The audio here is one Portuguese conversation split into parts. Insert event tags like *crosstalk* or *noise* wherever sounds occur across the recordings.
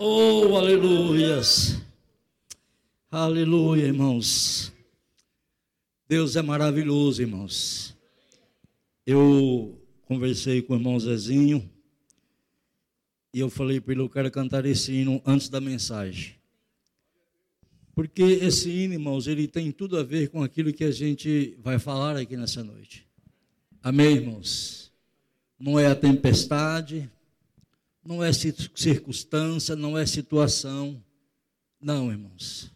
Oh, aleluias. Aleluia, irmãos. Deus é maravilhoso, irmãos. Eu conversei com o irmão Zezinho e eu falei para ele: eu quero cantar esse hino antes da mensagem. Porque esse hino, irmãos, ele tem tudo a ver com aquilo que a gente vai falar aqui nessa noite. Amém, irmãos? Não é a tempestade, não é circunstância, não é situação. Não, irmãos.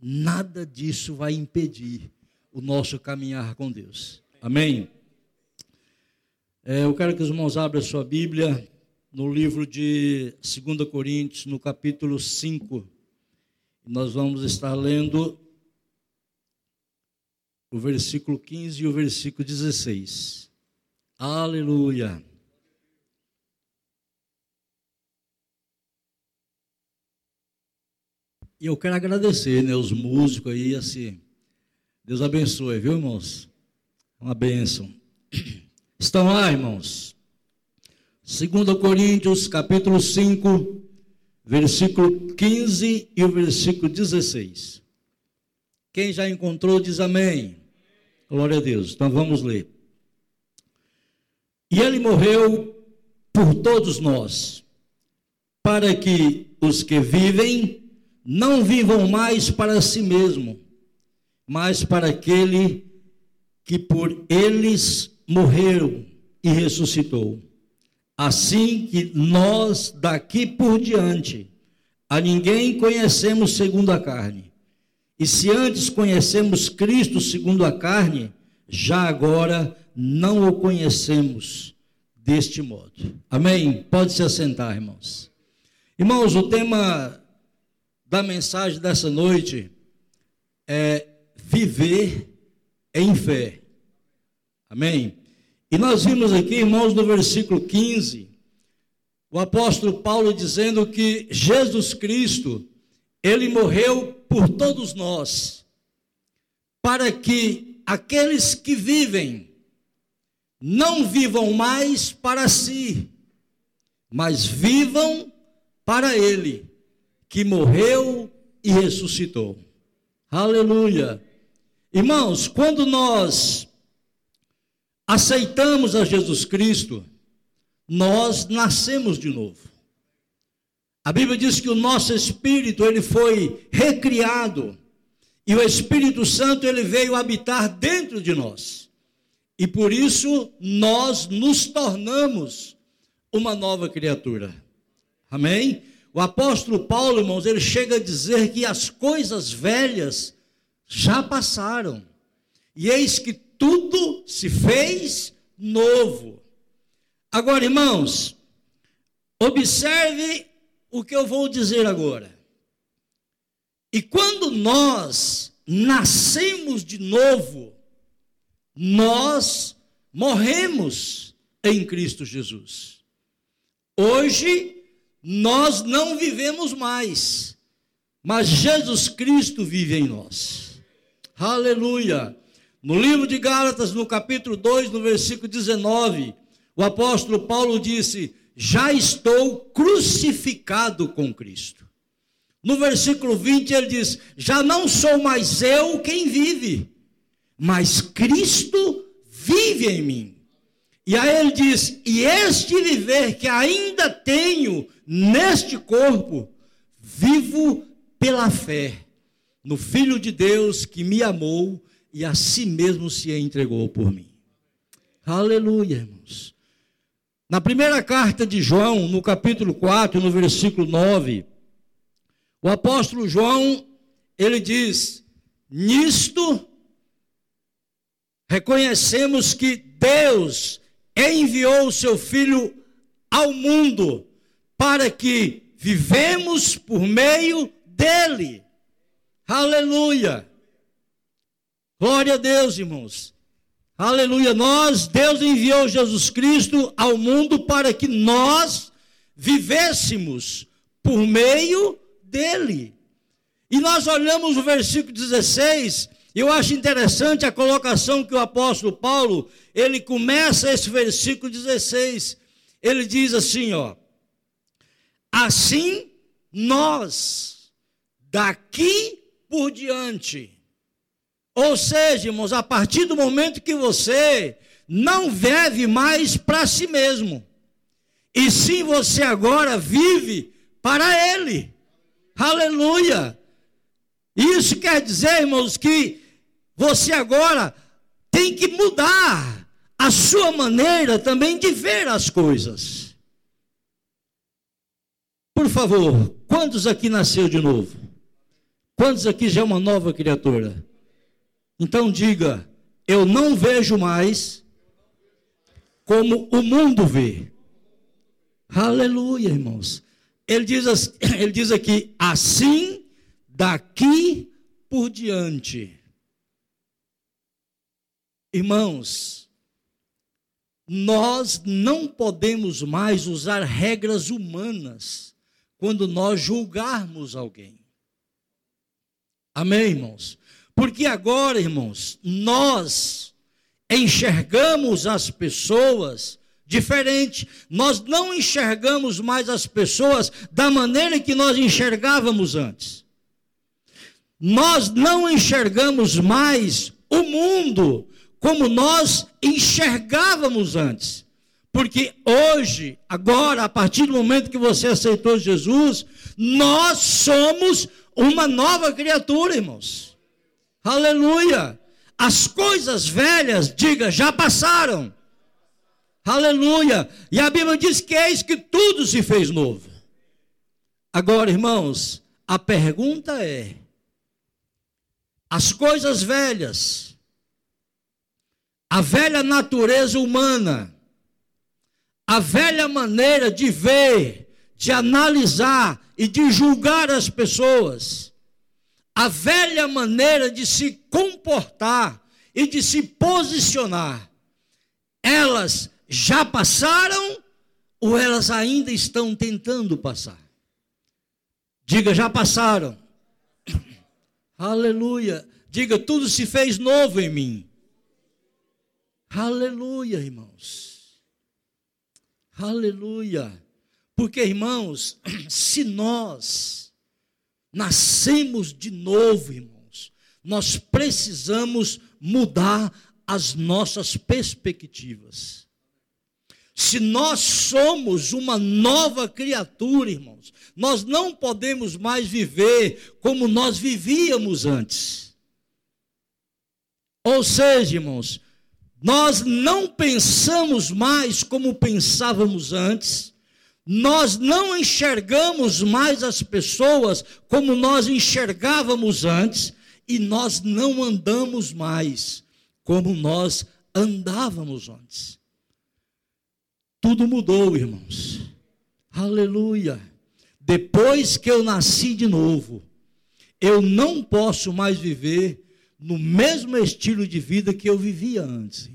Nada disso vai impedir o nosso caminhar com Deus. Amém? É, eu quero que os irmãos abram a sua Bíblia no livro de 2 Coríntios, no capítulo 5. Nós vamos estar lendo o versículo 15 e o versículo 16. Aleluia. E eu quero agradecer, né, os músicos aí, assim. Deus abençoe, viu, irmãos? Uma bênção. *clears throat* Estão lá, irmãos? 2 Coríntios, capítulo 5, versículo 15 e o versículo 16. Quem já encontrou, diz amém. Glória a Deus. Então vamos ler. E ele morreu por todos nós, para que os que vivem não vivam mais para si mesmo, mas para aquele que por eles morreu e ressuscitou. Assim que nós daqui por diante a ninguém conhecemos segundo a carne. E se antes conhecemos Cristo segundo a carne, já agora não o conhecemos deste modo. Amém? Pode se assentar, irmãos. Irmãos, o tema da mensagem dessa noite é viver em fé. Amém? E nós vimos aqui, irmãos, no versículo 15, o apóstolo Paulo dizendo que Jesus Cristo, ele morreu por todos nós, para que aqueles que vivem não vivam mais para si, mas vivam para ele que morreu e ressuscitou. Aleluia. Irmãos, quando nós aceitamos a Jesus Cristo, nós nascemos de novo. A Bíblia diz que o nosso espírito ele foi recriado e o Espírito Santo ele veio habitar dentro de nós. E por isso nós nos tornamos uma nova criatura. Amém? O apóstolo Paulo, irmãos, ele chega a dizer que as coisas velhas já passaram. E eis que tudo se fez novo. Agora, irmãos, observe o que eu vou dizer agora. E quando nós nascemos de novo, nós morremos em Cristo Jesus. Hoje, nós não vivemos mais, mas Jesus Cristo vive em nós. Aleluia. No livro de Gálatas, no capítulo 2, no versículo 19, o apóstolo Paulo disse: Já estou crucificado com Cristo. No versículo 20 ele diz: Já não sou mais eu quem vive, mas Cristo vive em mim. E aí ele diz: E este viver que ainda tenho neste corpo, vivo pela fé no Filho de Deus que me amou e a si mesmo se entregou por mim. Aleluia, irmãos. Na primeira carta de João, no capítulo 4, no versículo 9, o apóstolo João, ele diz: Nisto reconhecemos que Deus enviou o seu filho ao mundo para que vivemos por meio dele. Aleluia. Glória a Deus, irmãos. Aleluia. Nós, Deus enviou Jesus Cristo ao mundo para que nós vivêssemos por meio dele. E nós olhamos o versículo 16, eu acho interessante a colocação que o apóstolo Paulo, ele começa esse versículo 16. Ele diz assim, ó: Assim nós, daqui por diante. Ou seja, irmãos, a partir do momento que você não vive mais para si mesmo, e sim você agora vive para Ele. Aleluia! Isso quer dizer, irmãos, que você agora tem que mudar a sua maneira também de ver as coisas. Por favor, quantos aqui nasceu de novo? Quantos aqui já é uma nova criatura? Então diga: eu não vejo mais como o mundo vê. Aleluia, irmãos. Ele diz, *coughs* ele diz aqui: assim daqui por diante. Irmãos, nós não podemos mais usar regras humanas quando nós julgarmos alguém. Amém, irmãos? Porque agora, irmãos, nós enxergamos as pessoas diferente. Nós não enxergamos mais as pessoas da maneira que nós enxergávamos antes. Nós não enxergamos mais o mundo como nós enxergávamos antes. Porque hoje, agora, a partir do momento que você aceitou Jesus, nós somos uma nova criatura, irmãos. Aleluia! As coisas velhas, diga, já passaram. Aleluia! E a Bíblia diz que eis que tudo se fez novo. Agora, irmãos, a pergunta é: as coisas velhas a velha natureza humana, a velha maneira de ver, de analisar e de julgar as pessoas, a velha maneira de se comportar e de se posicionar, elas já passaram ou elas ainda estão tentando passar? Diga, já passaram. *coughs* Aleluia. Diga, tudo se fez novo em mim. Aleluia, irmãos. Aleluia. Porque, irmãos, *clears throat* se nós nascemos de novo, irmãos, nós precisamos mudar as nossas perspectivas. Se nós somos uma nova criatura, irmãos, nós não podemos mais viver como nós vivíamos antes. Ou seja, irmãos, nós não pensamos mais como pensávamos antes. Nós não enxergamos mais as pessoas como nós enxergávamos antes. E nós não andamos mais como nós andávamos antes. Tudo mudou, irmãos. Aleluia. Depois que eu nasci de novo, eu não posso mais viver no mesmo estilo de vida que eu vivia antes.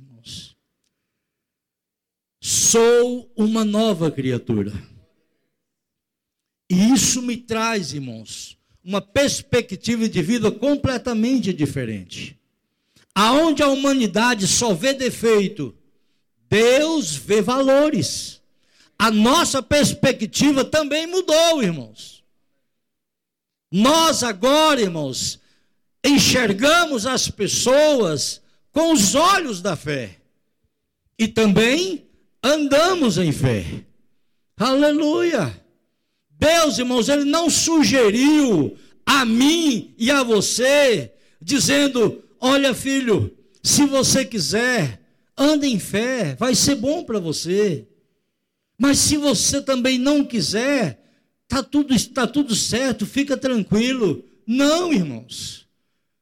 Sou uma nova criatura. E isso me traz, irmãos, uma perspectiva de vida completamente diferente. Aonde a humanidade só vê defeito, Deus vê valores. A nossa perspectiva também mudou, irmãos. Nós agora, irmãos, enxergamos as pessoas com os olhos da fé. E também andamos em fé. Aleluia! Deus, irmãos, Ele não sugeriu a mim e a você, dizendo: Olha, filho, se você quiser, anda em fé, vai ser bom para você. Mas se você também não quiser, tá tudo está tudo certo, fica tranquilo. Não, irmãos.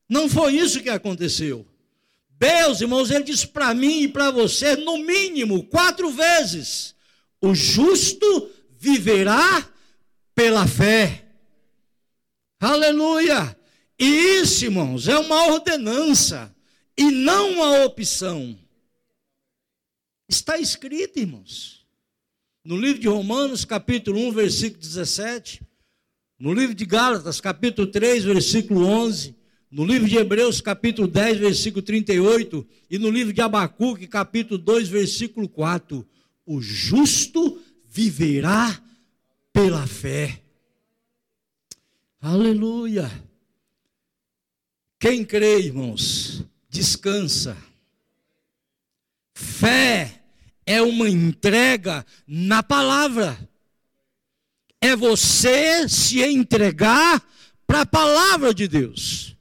Não foi isso que aconteceu. Deus, irmãos, ele diz para mim e para você, no mínimo, quatro vezes: o justo viverá pela fé. Aleluia! E isso, irmãos, é uma ordenança e não uma opção. Está escrito, irmãos, no livro de Romanos, capítulo 1, versículo 17, no livro de Gálatas, capítulo 3, versículo 11, no livro de Hebreus, capítulo 10, versículo 38, e no livro de Abacuque, capítulo 2, versículo 4, o justo viverá pela fé. Aleluia. Quem crê, irmãos, descansa. Fé é uma entrega na palavra. É você se entregar para a palavra de Deus.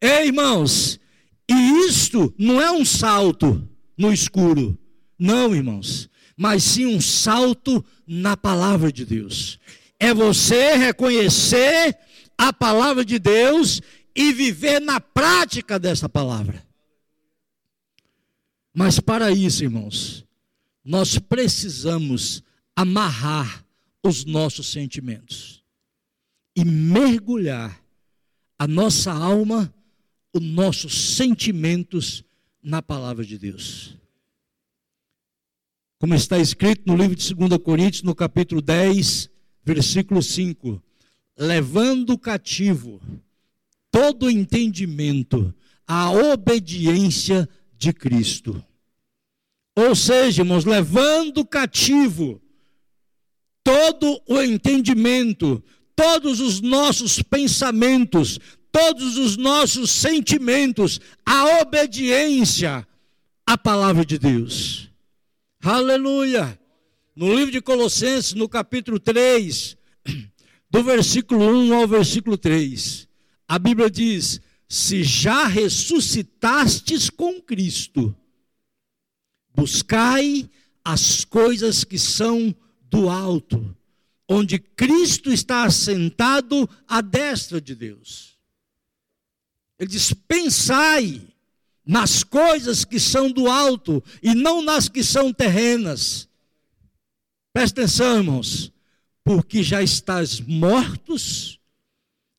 Ei, irmãos, e isto não é um salto no escuro. Não, irmãos, mas sim um salto na palavra de Deus. É você reconhecer a palavra de Deus e viver na prática dessa palavra. Mas para isso, irmãos, nós precisamos amarrar os nossos sentimentos e mergulhar a nossa alma, os nossos sentimentos na palavra de Deus. Como está escrito no livro de 2 Coríntios, no capítulo 10, versículo 5: levando cativo todo entendimento à obediência de Cristo. Ou seja, irmãos, levando cativo todo o entendimento, todos os nossos pensamentos, todos os nossos sentimentos, a obediência à palavra de Deus. Aleluia! No livro de Colossenses, no capítulo 3, *clears throat* do versículo 1 ao versículo 3, a Bíblia diz: Se já ressuscitastes com Cristo, buscai as coisas que são do alto, onde Cristo está assentado à destra de Deus. Ele diz: pensai nas coisas que são do alto e não nas que são terrenas. Presta atenção, irmãos porque já estás mortos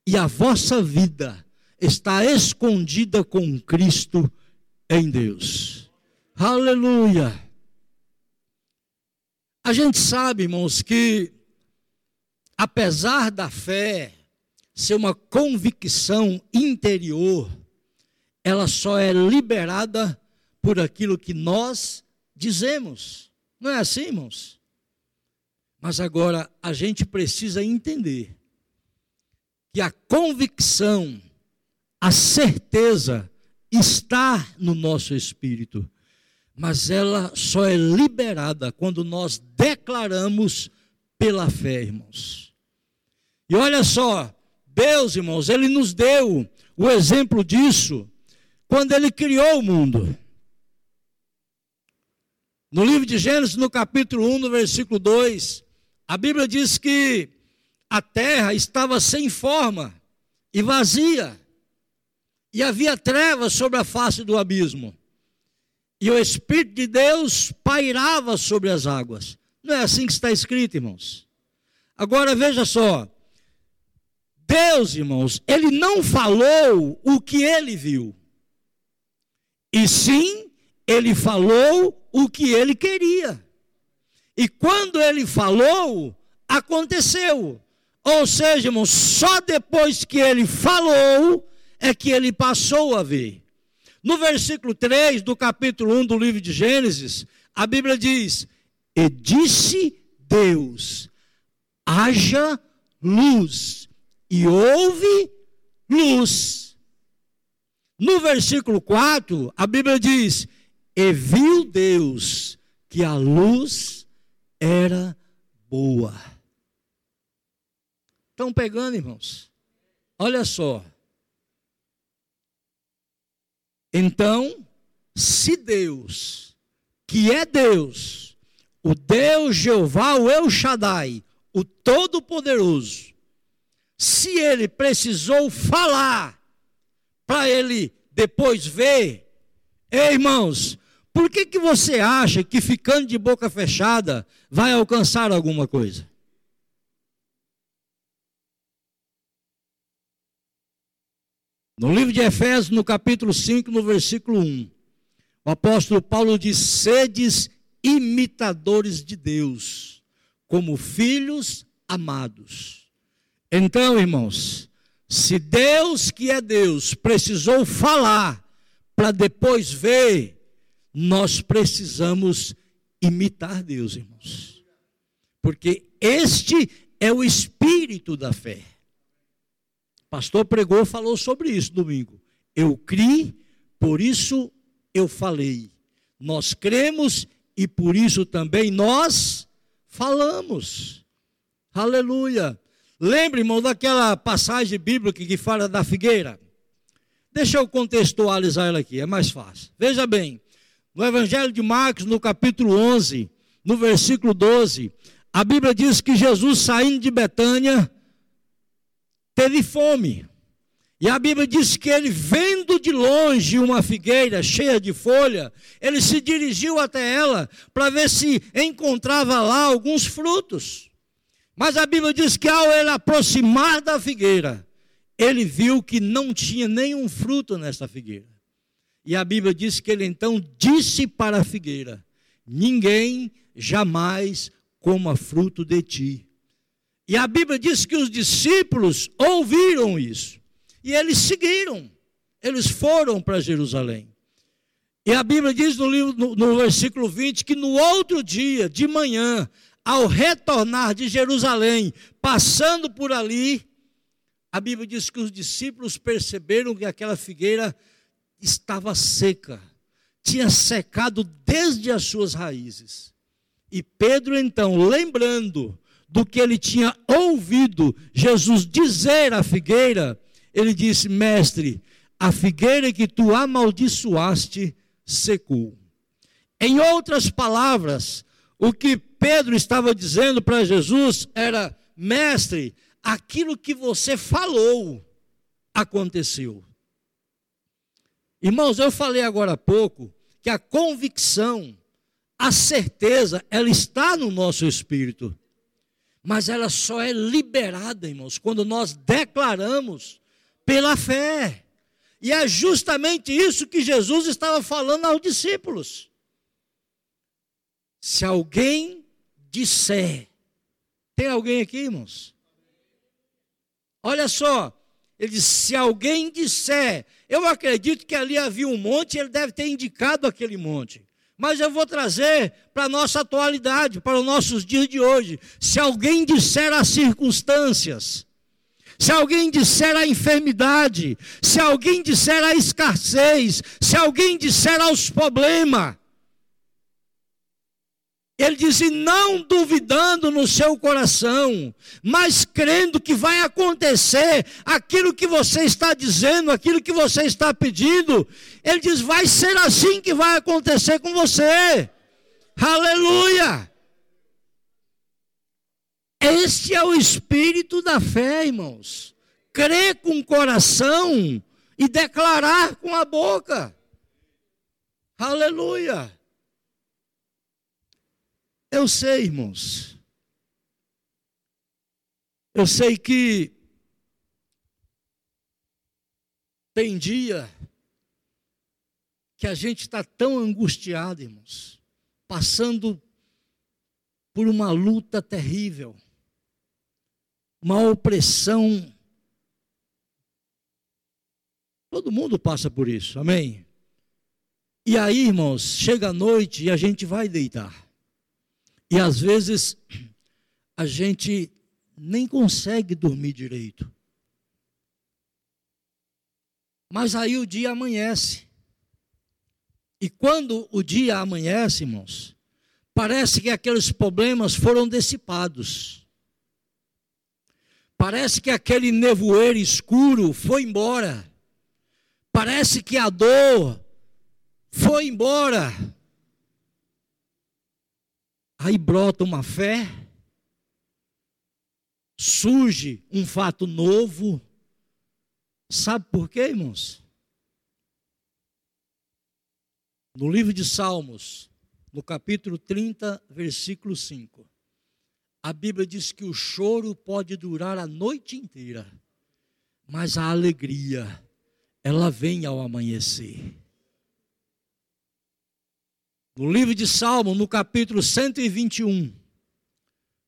e a vossa vida está escondida com Cristo em Deus. Aleluia! A gente sabe, irmãos, que apesar da fé ser uma convicção interior, ela só é liberada por aquilo que nós dizemos. Não é assim, irmãos? Mas agora a gente precisa entender que a convicção, a certeza está no nosso espírito, mas ela só é liberada quando nós declaramos pela fé, irmãos. E olha só, Deus, irmãos, ele nos deu o exemplo disso quando ele criou o mundo. No livro de Gênesis, no capítulo 1, no versículo 2, a Bíblia diz que a terra estava sem forma e vazia, e havia trevas sobre a face do abismo, e o Espírito de Deus pairava sobre as águas. Não é assim que está escrito, irmãos? Agora veja só. Deus, irmãos, ele não falou o que ele viu. E sim, ele falou o que ele queria. E quando ele falou, aconteceu. Ou seja, irmão, só depois que ele falou é que ele passou a ver. No versículo 3 do capítulo 1 do livro de Gênesis, a Bíblia diz: E disse Deus: haja luz, e houve luz. No versículo 4, a Bíblia diz: E viu Deus que a luz era boa. Estão pegando, irmãos? Olha só. Então, se Deus, que é Deus, o Deus Jeová, o El Shaddai, o Todo-Poderoso, se ele precisou falar para ele depois ver, ei, irmãos, por que, que você acha que ficando de boca fechada vai alcançar alguma coisa? No livro de Efésios, no capítulo 5, no versículo 1, o apóstolo Paulo diz: sedes imitadores de Deus, como filhos amados. Então, irmãos, se Deus que é Deus precisou falar para depois ver nós precisamos imitar Deus, irmãos. Porque este é o espírito da fé. pastor pregou, falou sobre isso domingo. Eu criei, por isso eu falei. Nós cremos e por isso também nós falamos. Aleluia. Lembre, irmão, daquela passagem bíblica que fala da figueira. Deixa eu contextualizar ela aqui, é mais fácil. Veja bem, no Evangelho de Marcos, no capítulo 11, no versículo 12, a Bíblia diz que Jesus saindo de Betânia teve fome. E a Bíblia diz que ele, vendo de longe uma figueira cheia de folha, ele se dirigiu até ela para ver se encontrava lá alguns frutos. Mas a Bíblia diz que ao ele aproximar da figueira, ele viu que não tinha nenhum fruto nessa figueira. E a Bíblia diz que ele então disse para a figueira: Ninguém jamais coma fruto de ti. E a Bíblia diz que os discípulos ouviram isso. E eles seguiram, eles foram para Jerusalém. E a Bíblia diz no, livro, no, no versículo 20 que no outro dia, de manhã, ao retornar de Jerusalém, passando por ali, a Bíblia diz que os discípulos perceberam que aquela figueira estava seca, tinha secado desde as suas raízes. E Pedro, então, lembrando do que ele tinha ouvido Jesus dizer à figueira, ele disse: Mestre, a figueira que tu amaldiçoaste secou. Em outras palavras, o que Pedro estava dizendo para Jesus era: Mestre, aquilo que você falou aconteceu. Irmãos, eu falei agora há pouco que a convicção, a certeza, ela está no nosso espírito. Mas ela só é liberada, irmãos, quando nós declaramos pela fé. E é justamente isso que Jesus estava falando aos discípulos. Se alguém disser, tem alguém aqui, irmãos? Olha só, ele diz: se alguém disser, eu acredito que ali havia um monte, ele deve ter indicado aquele monte. Mas eu vou trazer para a nossa atualidade, para os nossos dias de hoje. Se alguém disser as circunstâncias, se alguém disser a enfermidade, se alguém disser a escassez, se alguém disser aos problemas, ele diz: não duvidando no seu coração, mas crendo que vai acontecer aquilo que você está dizendo, aquilo que você está pedindo. Ele diz: vai ser assim que vai acontecer com você. Aleluia! Este é o espírito da fé, irmãos. Crer com o coração e declarar com a boca. Aleluia. Eu sei, irmãos. Eu sei que tem dia que a gente está tão angustiado, irmãos, passando por uma luta terrível uma opressão. Todo mundo passa por isso, amém? E aí, irmãos, chega a noite e a gente vai deitar. E às vezes a gente nem consegue dormir direito. Mas aí o dia amanhece. E quando o dia amanhece, irmãos, parece que aqueles problemas foram dissipados. Parece que aquele nevoeiro escuro foi embora. Parece que a dor foi embora. Aí brota uma fé, surge um fato novo. Sabe por quê, irmãos? No livro de Salmos, no capítulo 30, versículo 5 a Bíblia diz que o choro pode durar a noite inteira, mas a alegria, ela vem ao amanhecer. No livro de Salmo, no capítulo 121,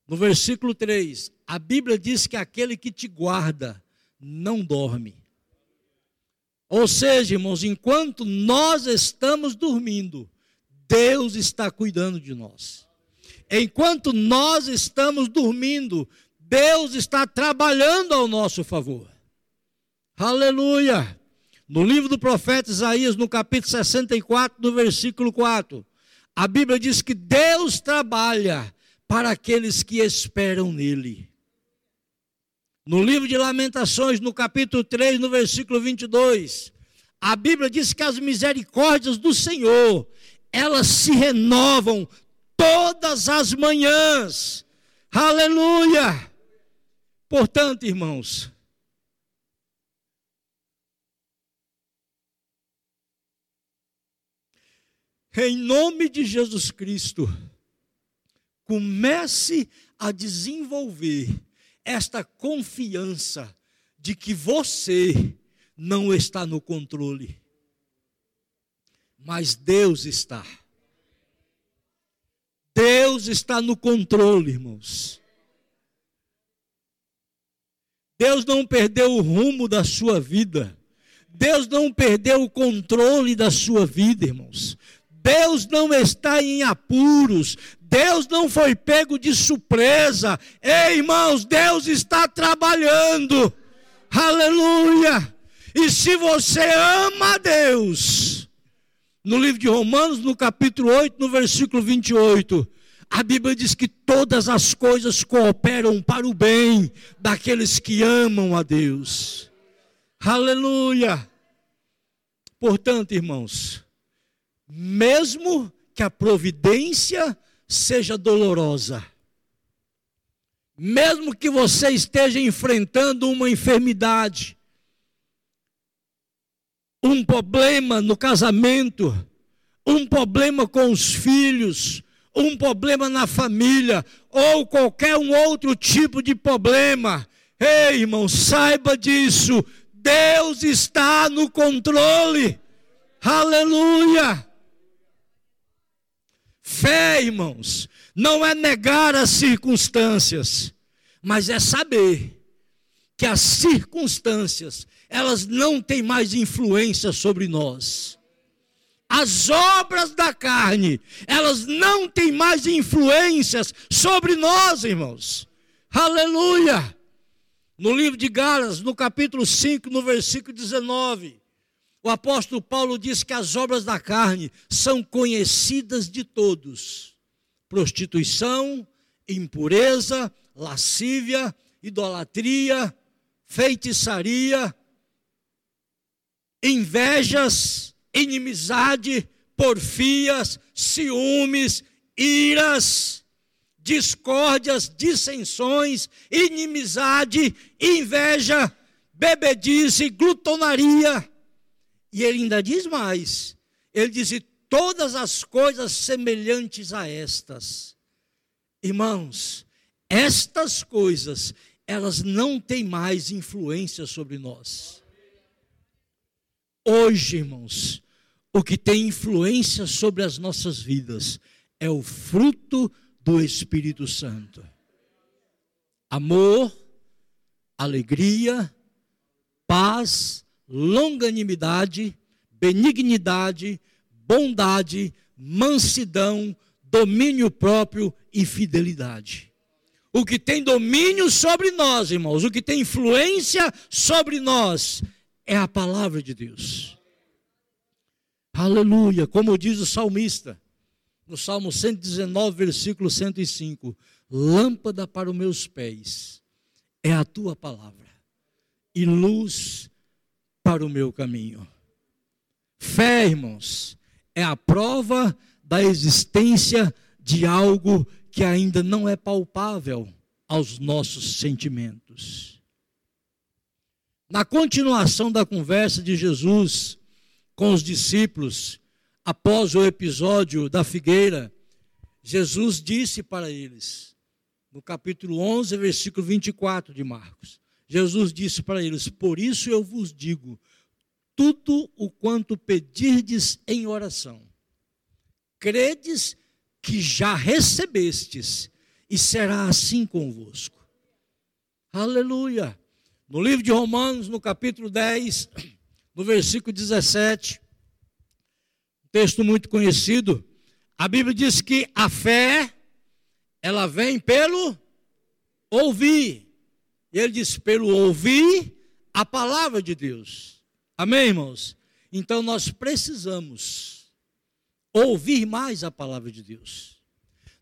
no versículo 3, a Bíblia diz que aquele que te guarda não dorme. Ou seja, irmãos, enquanto nós estamos dormindo, Deus está cuidando de nós. Enquanto nós estamos dormindo, Deus está trabalhando ao nosso favor. Aleluia! No livro do profeta Isaías, no capítulo 64, no versículo 4, a Bíblia diz que Deus trabalha para aqueles que esperam nele. No livro de Lamentações, no capítulo 3, no versículo 22, a Bíblia diz que as misericórdias do Senhor, elas se renovam todas as manhãs. Aleluia! Portanto, irmãos, em nome de Jesus Cristo, comece a desenvolver esta confiança de que você não está no controle, mas Deus está. Deus está no controle, irmãos. Deus não perdeu o rumo da sua vida. Deus não perdeu o controle da sua vida, irmãos. Deus não está em apuros. Deus não foi pego de surpresa. Ei, irmãos, Deus está trabalhando. Aleluia. E se você ama a Deus, no livro de Romanos, no capítulo 8, no versículo 28, a Bíblia diz que todas as coisas cooperam para o bem daqueles que amam a Deus. Aleluia. Portanto, irmãos, mesmo que a providência seja dolorosa, mesmo que você esteja enfrentando uma enfermidade, um problema no casamento, um problema com os filhos, um problema na família, ou qualquer um outro tipo de problema, ei irmão, saiba disso, Deus está no controle, aleluia. Fé, irmãos, não é negar as circunstâncias, mas é saber que as circunstâncias, elas não têm mais influência sobre nós. As obras da carne, elas não têm mais influências sobre nós, irmãos. Aleluia! No livro de Gálatas, no capítulo 5, no versículo 19, o apóstolo Paulo diz que as obras da carne são conhecidas de todos: prostituição, impureza, lascívia, idolatria, feitiçaria, invejas, inimizade, porfias, ciúmes, iras, discórdias, dissensões, inimizade, inveja, bebedice, glutonaria e ele ainda diz mais: ele diz, todas as coisas semelhantes a estas. Irmãos, estas coisas, elas não têm mais influência sobre nós. Hoje, irmãos, o que tem influência sobre as nossas vidas é o fruto do Espírito Santo. Amor, alegria, paz, longanimidade, benignidade, bondade, mansidão, domínio próprio e fidelidade. O que tem domínio sobre nós, irmãos, o que tem influência sobre nós é a palavra de Deus. Aleluia, como diz o salmista, no Salmo 119, versículo 105: Lâmpada para os meus pés é a tua palavra, e luz para o meu caminho. Fé, irmãos, é a prova da existência de algo que ainda não é palpável aos nossos sentimentos. Na continuação da conversa de Jesus com os discípulos, após o episódio da figueira, Jesus disse para eles, no capítulo 11, versículo 24 de Marcos: Jesus disse para eles: Por isso eu vos digo, tudo o quanto pedirdes em oração, credes que já recebestes, e será assim convosco. Aleluia. No livro de Romanos, no capítulo 10, *clears throat* no versículo 17, um texto muito conhecido, a Bíblia diz que a fé, ela vem pelo ouvir e ele diz: pelo ouvir a palavra de Deus. Amém, irmãos? Então nós precisamos ouvir mais a palavra de Deus.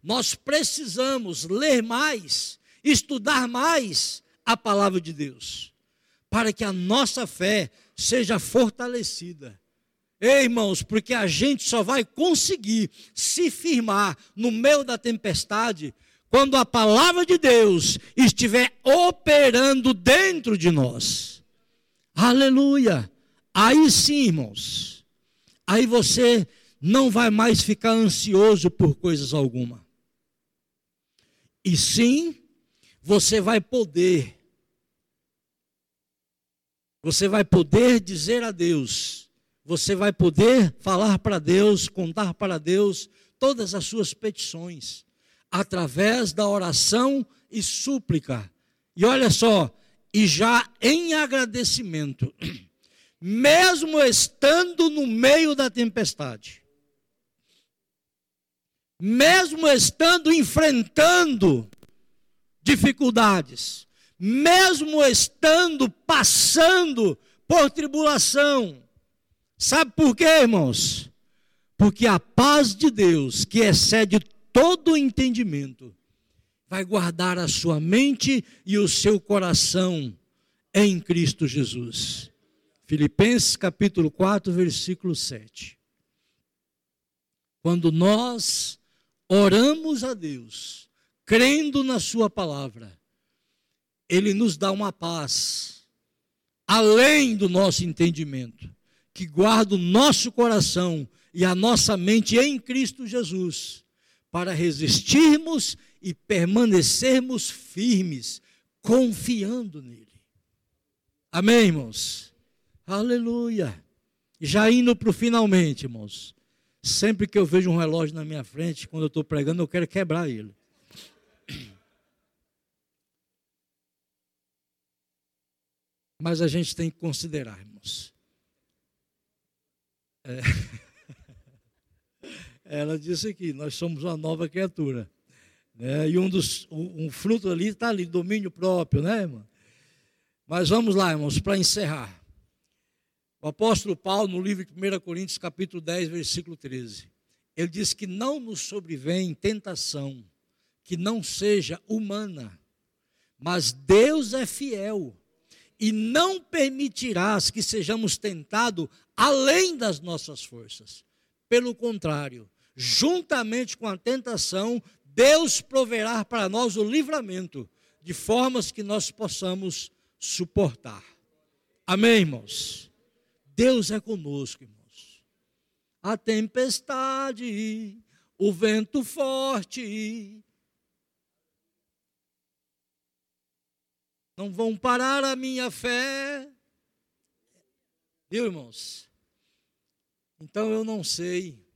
Nós precisamos ler mais, estudar mais a palavra de Deus, para que a nossa fé seja fortalecida. Ei, irmãos, porque a gente só vai conseguir se firmar no meio da tempestade quando a palavra de Deus estiver operando dentro de nós. Aleluia! Aí sim, irmãos, aí você não vai mais ficar ansioso por coisas alguma. E sim, você vai poder, você vai poder dizer a Deus, você vai poder falar para Deus, contar para Deus todas as suas petições, através da oração e súplica. E olha só, e já em agradecimento, *clears throat* mesmo estando no meio da tempestade mesmo estando enfrentando dificuldades, mesmo estando passando por tribulação. Sabe por quê, irmãos? Porque a paz de Deus, que excede todo entendimento, vai guardar a sua mente e o seu coração em Cristo Jesus. Filipenses capítulo 4, versículo 7. Quando nós oramos a Deus, crendo na Sua palavra, Ele nos dá uma paz, além do nosso entendimento, que guarda o nosso coração e a nossa mente em Cristo Jesus, para resistirmos e permanecermos firmes, confiando nele. Amém, irmãos? Aleluia. Já indo para o finalmente, irmãos. Sempre que eu vejo um relógio na minha frente, quando eu estou pregando, eu quero quebrar ele. Mas a gente tem que considerar, irmãos. É. *laughs* Ela disse aqui: nós somos uma nova criatura. Né? E um, dos, um fruto ali está ali, domínio próprio, né, irmão? Mas vamos lá, irmãos, para encerrar. O apóstolo Paulo, no livro de 1 Coríntios, capítulo 10, versículo 13, ele diz que não nos sobrevém tentação que não seja humana, mas Deus é fiel e não permitirás que sejamos tentados além das nossas forças. Pelo contrário, juntamente com a tentação, Deus proverá para nós o livramento, de formas que nós possamos suportar. Amém, irmãos? Deus é conosco, irmãos. A tempestade, o vento forte, não vão parar a minha fé. Viu, irmãos? Então eu não sei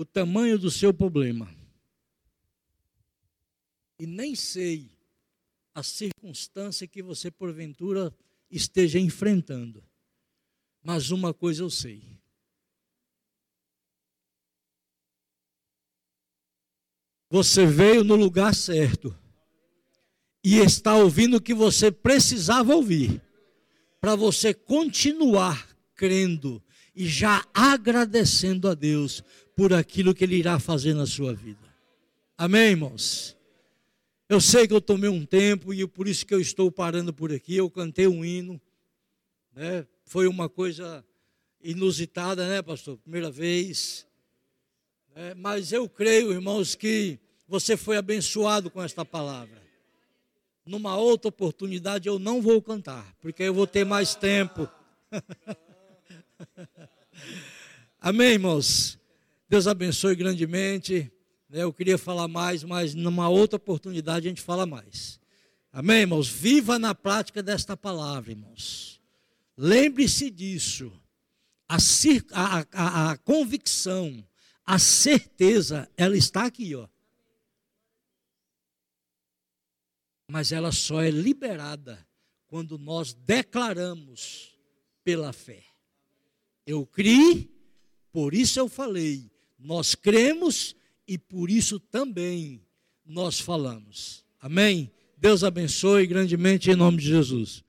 o tamanho do seu problema. E nem sei a circunstância que você porventura esteja enfrentando. Mas uma coisa eu sei. Você veio no lugar certo e está ouvindo o que você precisava ouvir, para você continuar crendo e já agradecendo a Deus por aquilo que Ele irá fazer na sua vida. Amém, irmãos? Eu sei que eu tomei um tempo e por isso que eu estou parando por aqui. Eu cantei um hino, né? Foi uma coisa inusitada, né, pastor? Primeira vez. É, mas eu creio, irmãos, que você foi abençoado com esta palavra. Numa outra oportunidade eu não vou cantar, porque eu vou ter mais tempo. *laughs* Amém, irmãos? Deus abençoe grandemente. Né? Eu queria falar mais, mas numa outra oportunidade a gente fala mais. Amém, irmãos? Viva na prática desta palavra, irmãos. Lembre-se disso. A, a, a, a, convicção, a certeza, ela está aqui, ó. Mas ela só é liberada quando nós declaramos pela fé. Eu criei, por isso eu falei. Nós cremos e por isso também nós falamos. Amém? Deus abençoe grandemente em nome de Jesus.